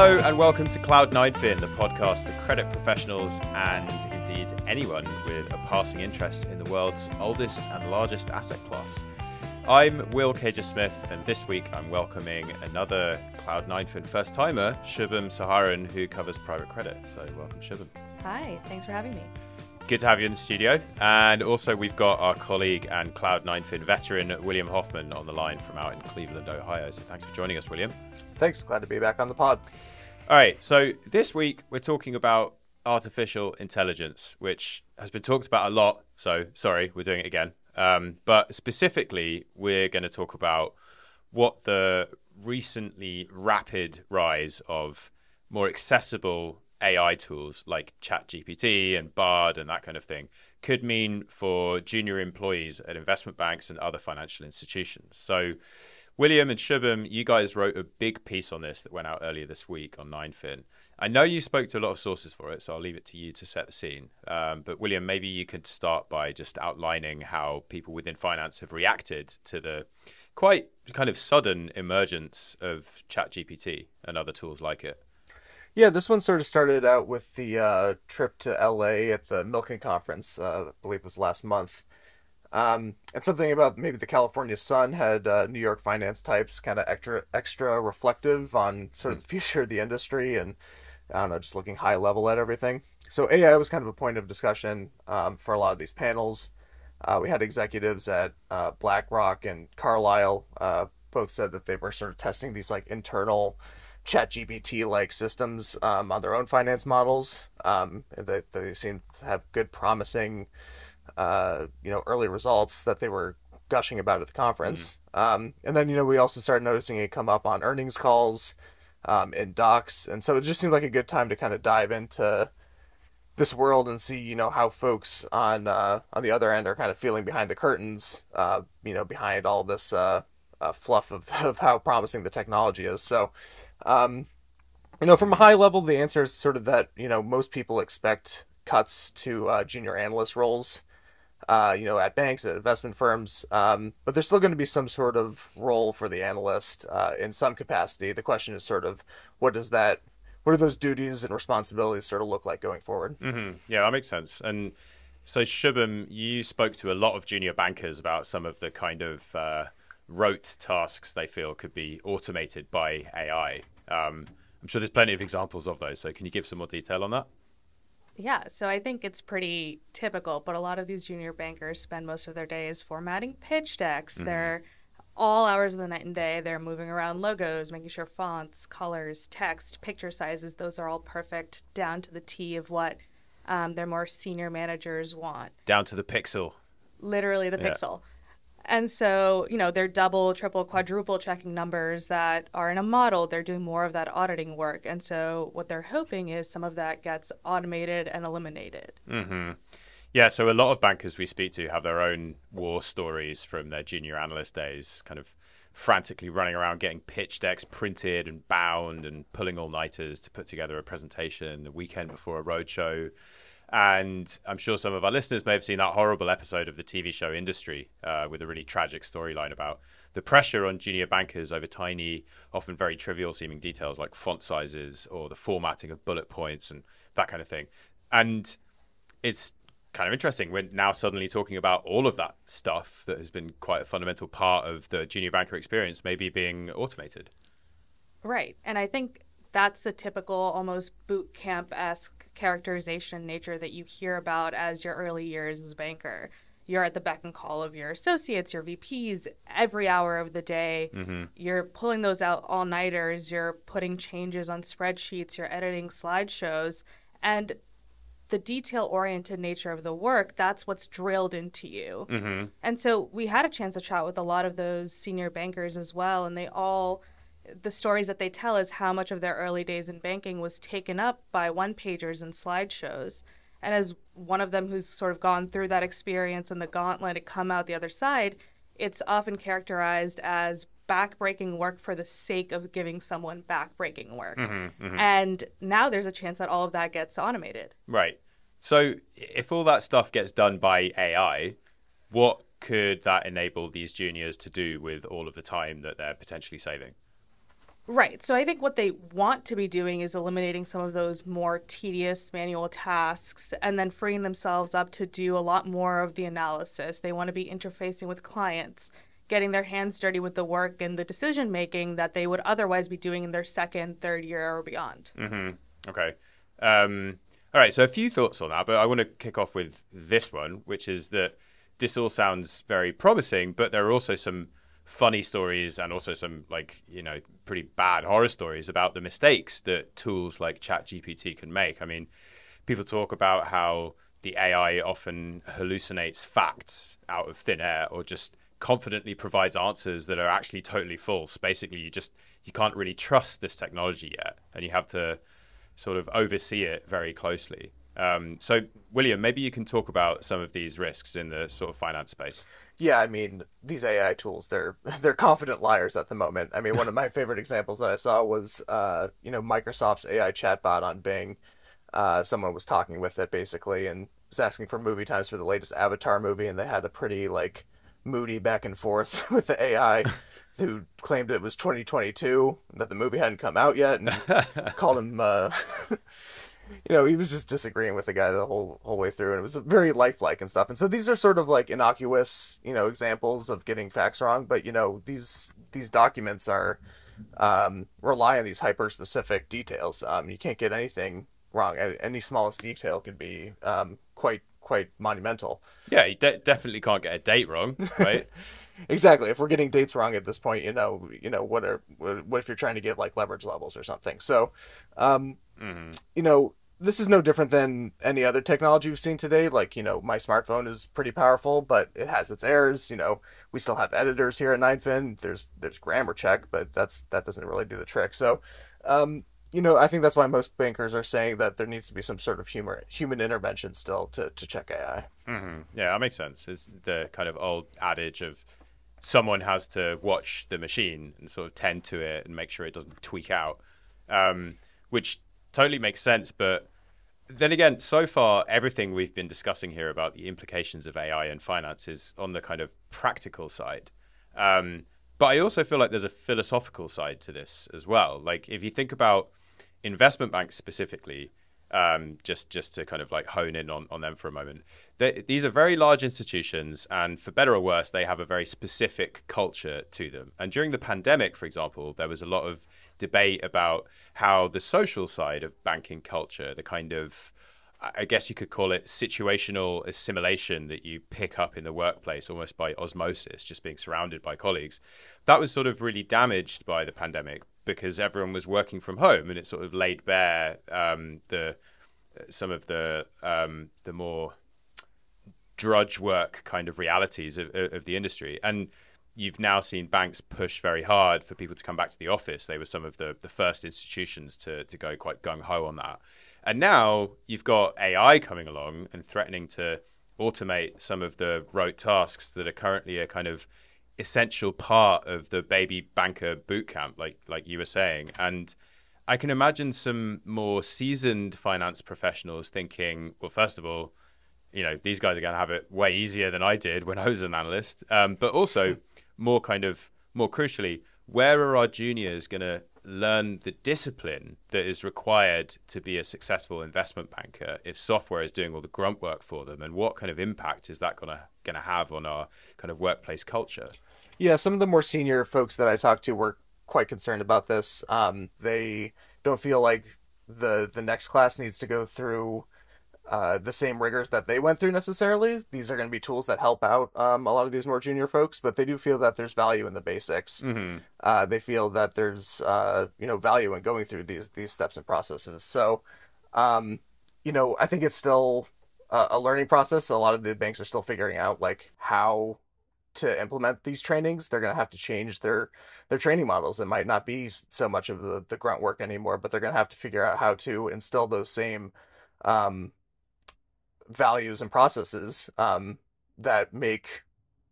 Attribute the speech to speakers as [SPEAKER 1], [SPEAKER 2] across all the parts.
[SPEAKER 1] Hello and welcome to Cloud9Fin, the podcast for credit professionals and indeed anyone with a passing interest in the world's oldest and largest asset class. I'm Will Caiger-Smith, and this week I'm welcoming another Cloud9Fin first timer, Shubham Saharan, who covers private credit. So, welcome, Shubham.
[SPEAKER 2] Hi, thanks for having me.
[SPEAKER 1] Good to have you in the studio. And also, we've got our colleague and Cloud9Fin veteran, William Hoffman, on the line from out in Cleveland, Ohio. So, thanks for joining us, William.
[SPEAKER 3] Thanks. Glad to be back on the pod.
[SPEAKER 1] All right. So this week we're talking about artificial intelligence, which has been talked about a lot. So sorry, we're doing it again. Um, but specifically, we're going to talk about what the recently rapid rise of more accessible AI tools like ChatGPT and Bard and that kind of thing could mean for junior employees at investment banks and other financial institutions. So William and Shubham, you guys wrote a big piece on this that went out earlier this week on 9fin. I know you spoke to a lot of sources for it, so I'll leave it to you to set the scene. Um, but William, maybe you could start by just outlining how people within finance have reacted to the quite kind of sudden emergence of ChatGPT and other tools like it.
[SPEAKER 3] Yeah, this one sort of started out with the uh, trip to LA at the Milken conference, uh, I believe it was last month. Um, and something about maybe the California Sun had uh, New York finance types kind of extra extra reflective on sort of the future of the industry and I don't know, just looking high level at everything. So AI was kind of a point of discussion um, for a lot of these panels. Uh, we had executives at uh, BlackRock and Carlyle uh, both said that they were sort of testing these like internal ChatGPT like systems um, on their own finance models. Um, that they, they seem to have good promising uh, you know, early results that they were gushing about at the conference. Mm-hmm. Um, and then, you know, we also started noticing it come up on earnings calls um, in docs. And so it just seemed like a good time to kind of dive into this world and see, you know, how folks on uh, on the other end are kind of feeling behind the curtains, uh, you know, behind all this uh, uh fluff of, of how promising the technology is. So, um, you know, from a high level, the answer is sort of that, you know, most people expect cuts to uh, junior analyst roles uh, you know, at banks, at investment firms. Um, but there's still going to be some sort of role for the analyst uh, in some capacity. The question is sort of what does that, what do those duties and responsibilities sort of look like going forward?
[SPEAKER 1] Mm-hmm. Yeah, that makes sense. And so, Shubham, you spoke to a lot of junior bankers about some of the kind of uh, rote tasks they feel could be automated by AI. Um, I'm sure there's plenty of examples of those. So, can you give some more detail on that?
[SPEAKER 2] Yeah, so I think it's pretty typical, but a lot of these junior bankers spend most of their days formatting pitch decks. Mm-hmm. They're all hours of the night and day. They're moving around logos, making sure fonts, colors, text, picture sizes, those are all perfect down to the T of what um, their more senior managers want.
[SPEAKER 1] Down to the pixel.
[SPEAKER 2] Literally the yeah. pixel. And so, you know, they're double, triple, quadruple checking numbers that are in a model. They're doing more of that auditing work. And so, what they're hoping is some of that gets automated and eliminated.
[SPEAKER 1] Mm-hmm. Yeah, so a lot of bankers we speak to have their own war stories from their junior analyst days, kind of frantically running around getting pitch decks printed and bound and pulling all nighters to put together a presentation the weekend before a roadshow. And I'm sure some of our listeners may have seen that horrible episode of the TV show Industry uh, with a really tragic storyline about the pressure on junior bankers over tiny, often very trivial seeming details like font sizes or the formatting of bullet points and that kind of thing. And it's kind of interesting. We're now suddenly talking about all of that stuff that has been quite a fundamental part of the junior banker experience, maybe being automated.
[SPEAKER 2] Right. And I think that's the typical, almost boot camp esque characterization nature that you hear about as your early years as a banker. You're at the beck and call of your associates, your VPs, every hour of the day. Mm-hmm. You're pulling those out all nighters. You're putting changes on spreadsheets. You're editing slideshows. And the detail oriented nature of the work, that's what's drilled into you. Mm-hmm. And so we had a chance to chat with a lot of those senior bankers as well, and they all the stories that they tell is how much of their early days in banking was taken up by one pagers and slideshows. And as one of them who's sort of gone through that experience and the gauntlet and come out the other side, it's often characterized as backbreaking work for the sake of giving someone backbreaking work. Mm-hmm, mm-hmm. And now there's a chance that all of that gets automated.
[SPEAKER 1] Right. So if all that stuff gets done by AI, what could that enable these juniors to do with all of the time that they're potentially saving?
[SPEAKER 2] Right. So I think what they want to be doing is eliminating some of those more tedious manual tasks and then freeing themselves up to do a lot more of the analysis. They want to be interfacing with clients, getting their hands dirty with the work and the decision making that they would otherwise be doing in their second, third year or beyond.
[SPEAKER 1] Mm-hmm. Okay. Um, all right. So a few thoughts on that, but I want to kick off with this one, which is that this all sounds very promising, but there are also some funny stories and also some like you know pretty bad horror stories about the mistakes that tools like ChatGPT can make. I mean, people talk about how the AI often hallucinates facts out of thin air or just confidently provides answers that are actually totally false. Basically, you just you can't really trust this technology yet, and you have to sort of oversee it very closely. Um, so, William, maybe you can talk about some of these risks in the sort of finance space.
[SPEAKER 3] Yeah, I mean, these AI tools, they're they're confident liars at the moment. I mean, one of my favorite examples that I saw was, uh, you know, Microsoft's AI chatbot on Bing. Uh, someone was talking with it basically and was asking for movie times for the latest Avatar movie, and they had a pretty like moody back and forth with the AI, who claimed it was 2022 that the movie hadn't come out yet, and called him. Uh, you know, he was just disagreeing with the guy the whole whole way through, and it was very lifelike and stuff. And so these are sort of like innocuous, you know, examples of getting facts wrong. But you know, these these documents are um, rely on these hyper specific details. Um, you can't get anything wrong. Any smallest detail could be um, quite quite monumental.
[SPEAKER 1] Yeah, you de- definitely can't get a date wrong, right?
[SPEAKER 3] exactly. If we're getting dates wrong at this point, you know, you know, what are what if you're trying to get like leverage levels or something? So, um, mm-hmm. you know, this is no different than any other technology we've seen today. Like, you know, my smartphone is pretty powerful, but it has its errors. You know, we still have editors here at 9fin. There's there's grammar check, but that's that doesn't really do the trick. So, um, you know, I think that's why most bankers are saying that there needs to be some sort of humor, human intervention still to, to check AI.
[SPEAKER 1] Mm-hmm. Yeah, that makes sense. It's the kind of old adage of someone has to watch the machine and sort of tend to it and make sure it doesn't tweak out, um, which totally makes sense. But then again, so far, everything we've been discussing here about the implications of AI and finance is on the kind of practical side. Um, but I also feel like there's a philosophical side to this as well. Like if you think about investment banks specifically, um, just just to kind of like hone in on, on them for a moment. They, these are very large institutions, and for better or worse, they have a very specific culture to them. And during the pandemic, for example, there was a lot of debate about how the social side of banking culture, the kind of I guess you could call it situational assimilation that you pick up in the workplace almost by osmosis, just being surrounded by colleagues. That was sort of really damaged by the pandemic because everyone was working from home and it sort of laid bare um, the some of the um, the more drudge work kind of realities of, of the industry. And you've now seen banks push very hard for people to come back to the office. They were some of the, the first institutions to, to go quite gung ho on that. And now you've got AI coming along and threatening to automate some of the rote tasks that are currently a kind of essential part of the baby banker bootcamp, like like you were saying. And I can imagine some more seasoned finance professionals thinking, well, first of all, you know, these guys are going to have it way easier than I did when I was an analyst. Um, but also, more kind of more crucially, where are our juniors going to learn the discipline that is required to be a successful investment banker if software is doing all the grunt work for them? And what kind of impact is that going to going to have on our kind of workplace culture?
[SPEAKER 3] Yeah some of the more senior folks that i talked to were quite concerned about this. Um, they don't feel like the the next class needs to go through uh, the same rigors that they went through necessarily. These are going to be tools that help out um, a lot of these more junior folks, but they do feel that there's value in the basics. Mm-hmm. Uh, they feel that there's uh, you know value in going through these these steps and processes. So, um, you know, I think it's still a, a learning process. A lot of the banks are still figuring out like how to implement these trainings. They're going to have to change their their training models. It might not be so much of the the grunt work anymore, but they're going to have to figure out how to instill those same um, values and processes um, that make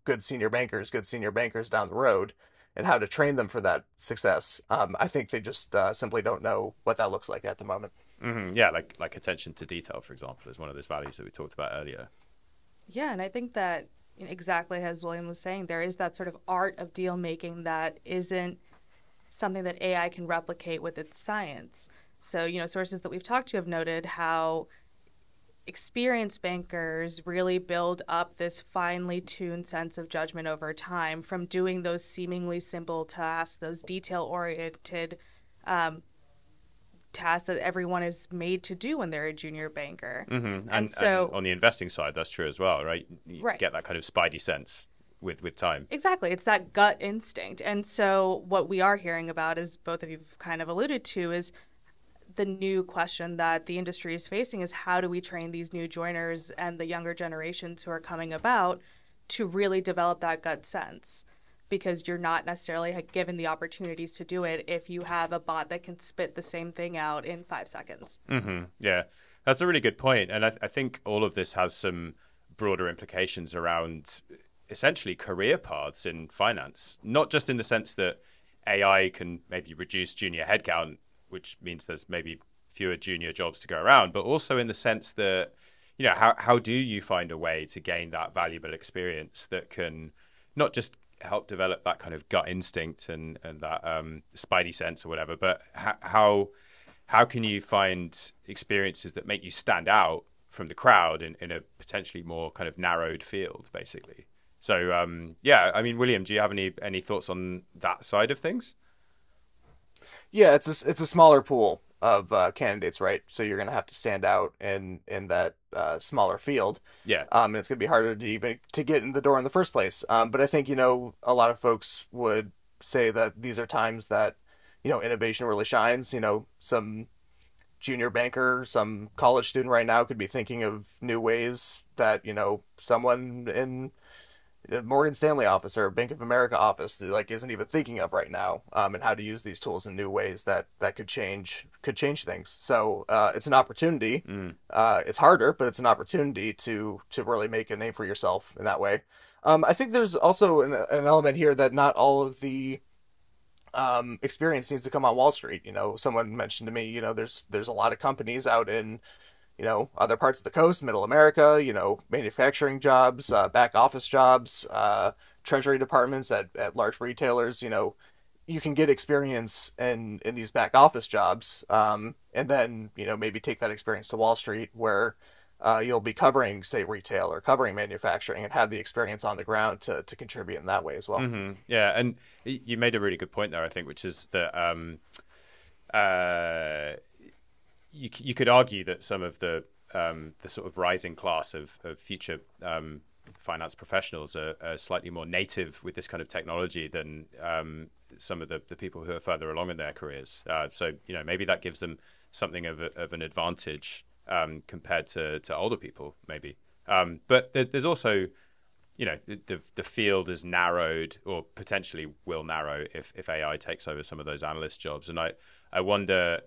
[SPEAKER 3] good senior bankers good senior bankers down the road and how to train them for that success. Um, I think they just uh, simply don't know what that looks like at the moment.
[SPEAKER 1] Mm-hmm. Yeah, like like attention to detail, for example, is one of those values that we talked about earlier.
[SPEAKER 2] Yeah, and I think that exactly as William was saying, there is that sort of art of deal making that isn't something that AI can replicate with its science. So, you know, sources that we've talked to have noted how experienced bankers really build up this finely tuned sense of judgment over time from doing those seemingly simple tasks, those detail oriented um, tasks that everyone is made to do when they're a junior banker.
[SPEAKER 1] Mm-hmm. And,
[SPEAKER 2] And so-
[SPEAKER 1] and on the investing side, that's true as well, right? You
[SPEAKER 2] Right.
[SPEAKER 1] get that kind of spidey sense with with time.
[SPEAKER 2] Exactly. It's that gut instinct. And so, what we are hearing about, as both of you have kind of alluded to, is the new question that the industry is facing is how do we train these new joiners and the younger generations who are coming about to really develop that gut sense? Because you're not necessarily given the opportunities to do it if you have a bot that can spit the same thing out in five seconds.
[SPEAKER 1] hmm Yeah, that's a really good point, and I, I think all of this has some broader implications around essentially career paths in finance. Not just in the sense that AI can maybe reduce junior headcount, which means there's maybe fewer junior jobs to go around, but also in the sense that you know how how do you find a way to gain that valuable experience that can not just help develop that kind of gut instinct and and that um, spidey sense or whatever, but ha- how how can you find experiences that make you stand out from the crowd in, in a potentially more kind of narrowed field, basically? So um, yeah, I mean, William, do you have any any thoughts on that side of things?
[SPEAKER 3] Yeah, it's a, it's a smaller pool of uh, candidates, right? So you're gonna have to stand out in in that uh, smaller field.
[SPEAKER 1] Yeah,
[SPEAKER 3] Um, and it's gonna be harder to even to get in the door in the first place. Um, but I think you know a lot of folks would say that these are times that you know innovation really shines. You know, some junior banker, some college student right now could be thinking of new ways that you know someone in Morgan Stanley office or Bank of America office like isn't even thinking of right now, um, and how to use these tools in new ways that that could change could change things. So uh, it's an opportunity. Uh, it's harder, but it's an opportunity to to really make a name for yourself in that way. Um, I think there's also an, an element here that not all of the um, experience needs to come on Wall Street. You know, someone mentioned to me, you know, there's there's a lot of companies out in you know, other parts of the coast, middle America, you know, manufacturing jobs, uh, back office jobs, uh, treasury departments at, at large retailers, you know, you can get experience in, in these back office jobs. Um, and then, you know, maybe take that experience to Wall Street where, uh, you'll be covering, say, retail or covering manufacturing and have the experience on the ground to, to contribute in that way as well.
[SPEAKER 1] hmm yeah, and you made a really good point there, I think, which is that um, uh, you you could argue that some of the um, the sort of rising class of, of future um, finance professionals are, are slightly more native with this kind of technology than um, some of the, the people who are further along in their careers. Uh, so you know maybe that gives them something of, a, of an advantage um, compared to, to older people, maybe. Um, but there, there's also you know the, the the field is narrowed or potentially will narrow if if AI takes over some of those analyst jobs. And I I wonder,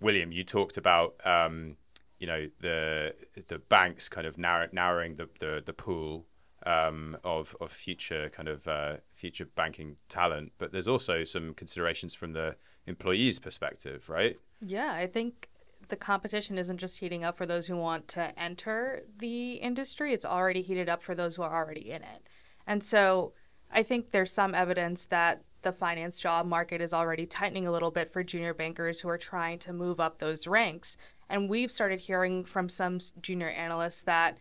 [SPEAKER 1] William, you talked about um, you know the the banks kind of narrow, narrowing the the, the pool um, of of future kind of uh, future banking talent, but there's also some considerations from the employee's perspective, right?
[SPEAKER 2] Yeah, I think the competition isn't just heating up for those who want to enter the industry, it's already heated up for those who are already in it. And so I think there's some evidence that the finance job market is already tightening a little bit for junior bankers who are trying to move up those ranks. And we've started hearing from some junior analysts that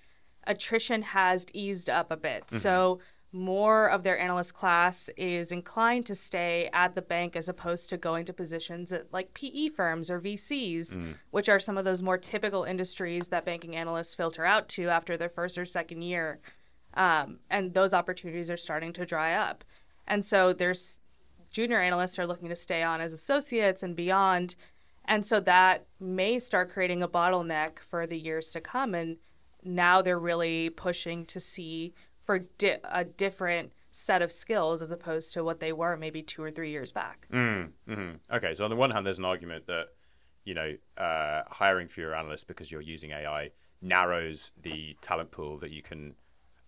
[SPEAKER 2] attrition has eased up a bit. So more of their analyst class is inclined to stay at the bank as opposed to going to positions at like PE firms or VCs, which are some of those more typical industries that banking analysts filter out to after their first or second year. Um, and those opportunities are starting to dry up. And so there's junior analysts are looking to stay on as associates and beyond. And so that may start creating a bottleneck for the years to come. And now they're really pushing to see for di- a different set of skills as opposed to what they were maybe two or three years back.
[SPEAKER 1] Mm, hmm Okay, so on the one hand, there's an argument that you know uh, hiring fewer analysts because you're using AI narrows the talent pool that you can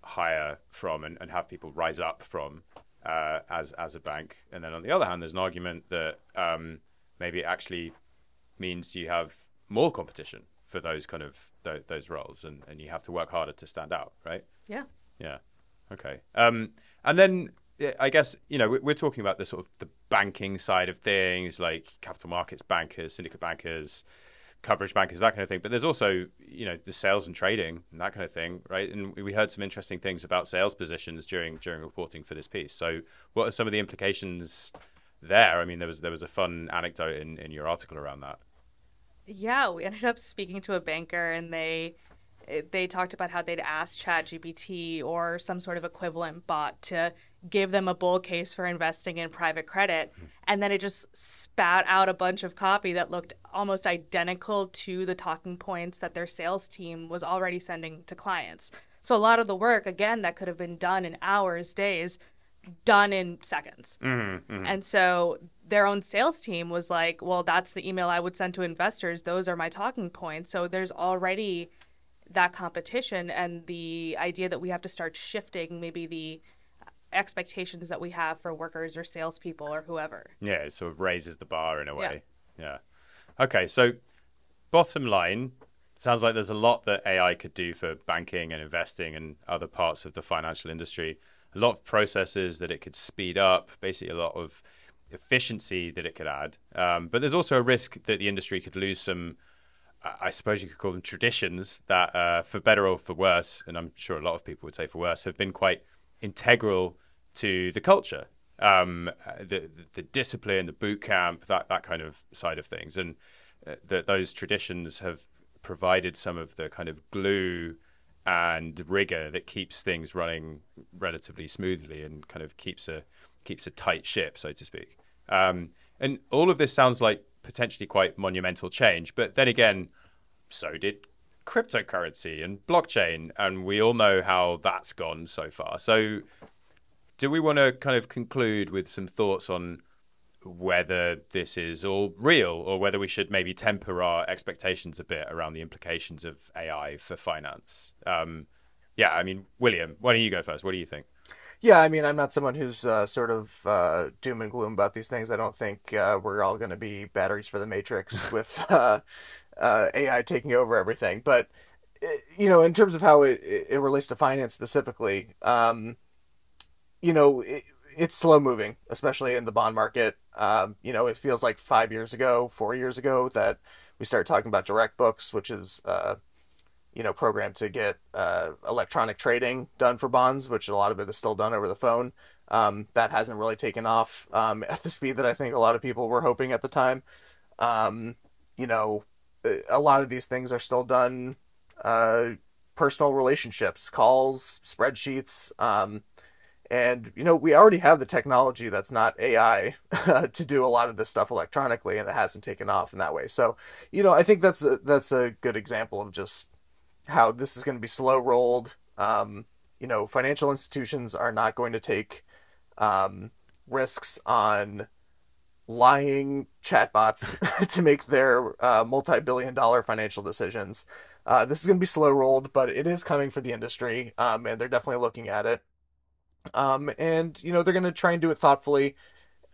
[SPEAKER 1] hire from and, and have people rise up from uh, as as a bank. And then on the other hand, there's an argument that um, maybe it actually means you have more competition for those kind of th- those roles, and, and you have to work harder to stand out, right?
[SPEAKER 2] Yeah.
[SPEAKER 1] Yeah. Okay. Um, and then I guess you know we're talking about the sort of the banking side of things, like capital markets bankers, syndicate bankers, coverage bankers, that kind of thing. But there's also you know the sales and trading and that kind of thing, right? And we heard some interesting things about sales positions during during reporting for this piece. So what are some of the implications there? I mean, there was there was a fun anecdote in in your article around that.
[SPEAKER 2] Yeah, we ended up speaking to a banker, and they they talked about how they'd asked ChatGPT or some sort of equivalent bot to give them a bull case for investing in private credit, and then it just spat out a bunch of copy that looked almost identical to the talking points that their sales team was already sending to clients. So a lot of the work, again, that could have been done in hours, days, done in seconds.
[SPEAKER 1] Mm-hmm, mm-hmm.
[SPEAKER 2] And so their own sales team was like, well, that's the email I would send to investors. Those are my talking points. So there's already that competition and the idea that we have to start shifting maybe the expectations that we have for workers or salespeople or whoever.
[SPEAKER 1] Yeah, it sort of raises the bar in a way. Yeah. yeah. Okay, so bottom line, sounds like there's a lot that AI could do for banking and investing and other parts of the financial industry. A lot of processes that it could speed up, basically a lot of efficiency that it could add. Um, but there's also a risk that the industry could lose some, I suppose you could call them traditions that, uh, for better or for worse, and I'm sure a lot of people would say for worse, have been quite integral to the culture, um, the, the discipline, the boot camp, that that kind of side of things, and uh, that those traditions have provided some of the kind of glue and rigor that keeps things running relatively smoothly and kind of keeps a keeps a tight ship, so to speak. Um, and all of this sounds like potentially quite monumental change, but then again, so did cryptocurrency and blockchain, and we all know how that's gone so far. So, do we want to kind of conclude with some thoughts on whether this is all real or whether we should maybe temper our expectations a bit around the implications of AI for finance? Um, yeah, I mean, William, why don't you go first? What do you think?
[SPEAKER 3] Yeah, I mean, I'm not someone who's uh, sort of uh, doom and gloom about these things. I don't think uh, we're all going to be batteries for the Matrix with uh, uh, AI taking over everything. But you know, in terms of how it, it relates to finance specifically, um, you know, it, it's slow moving, especially in the bond market. Um, you know, it feels like five years ago, four years ago that we started talking about direct books, which is uh, you know, programmed to get uh, electronic trading done for bonds, which a lot of it is still done over the phone. Um, that hasn't really taken off um, at the speed that I think a lot of people were hoping at the time. Um, you know, a lot of these things are still done uh, personal relationships, calls, spreadsheets. Um, and, you know, we already have the technology that's not AI to do a lot of this stuff electronically, and it hasn't taken off in that way. So, you know, I think that's a, that's a good example of just how this is going to be slow rolled. Um, you know, financial institutions are not going to take um, risks on lying chatbots to make their uh, multi-billion dollar financial decisions. Uh, this is going to be slow rolled, but it is coming for the industry, um, and they're definitely looking at it. Um, and you know they're going to try and do it thoughtfully,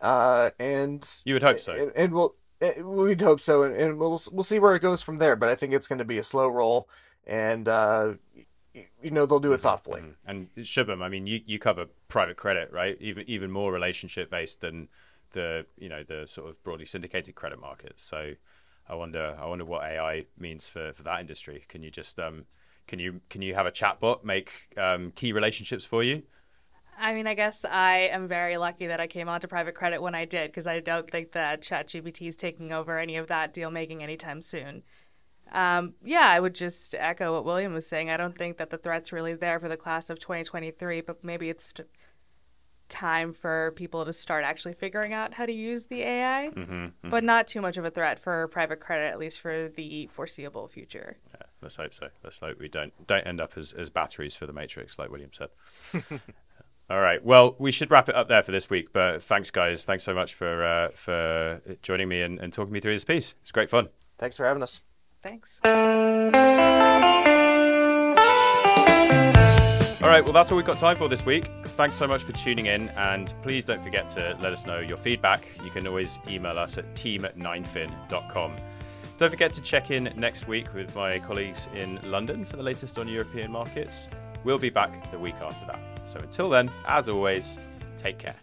[SPEAKER 3] uh, and
[SPEAKER 1] you would hope so.
[SPEAKER 3] And, and we'll we'd hope so, and, and we'll we'll see where it goes from there. But I think it's going to be a slow roll and uh, you know they'll do it thoughtfully. Mm-hmm.
[SPEAKER 1] And Shubham, I mean, you, you cover private credit, right? Even even more relationship based than the you know the sort of broadly syndicated credit markets. So I wonder I wonder what AI means for, for that industry. Can you just um, can you can you have a chatbot make um, key relationships for you?
[SPEAKER 2] I mean, I guess I am very lucky that I came onto private credit when I did because I don't think that ChatGPT is taking over any of that deal making anytime soon. Um, yeah, I would just echo what William was saying. I don't think that the threat's really there for the class of 2023, but maybe it's t- time for people to start actually figuring out how to use the AI, mm-hmm, mm-hmm. but not too much of a threat for private credit, at least for the foreseeable future.
[SPEAKER 1] Yeah, let's hope so. Let's hope we don't don't end up as, as batteries for the Matrix, like William said. All right. Well, we should wrap it up there for this week. But thanks, guys. Thanks so much for uh, for joining me and, and talking me through this piece. It's great fun.
[SPEAKER 3] Thanks for having us.
[SPEAKER 2] Thanks.
[SPEAKER 1] All right, well, that's all we've got time for this week. Thanks so much for tuning in, and please don't forget to let us know your feedback. You can always email us at team at 9fin.com. Don't forget to check in next week with my colleagues in London for the latest on European markets. We'll be back the week after that. So until then, as always, Take care.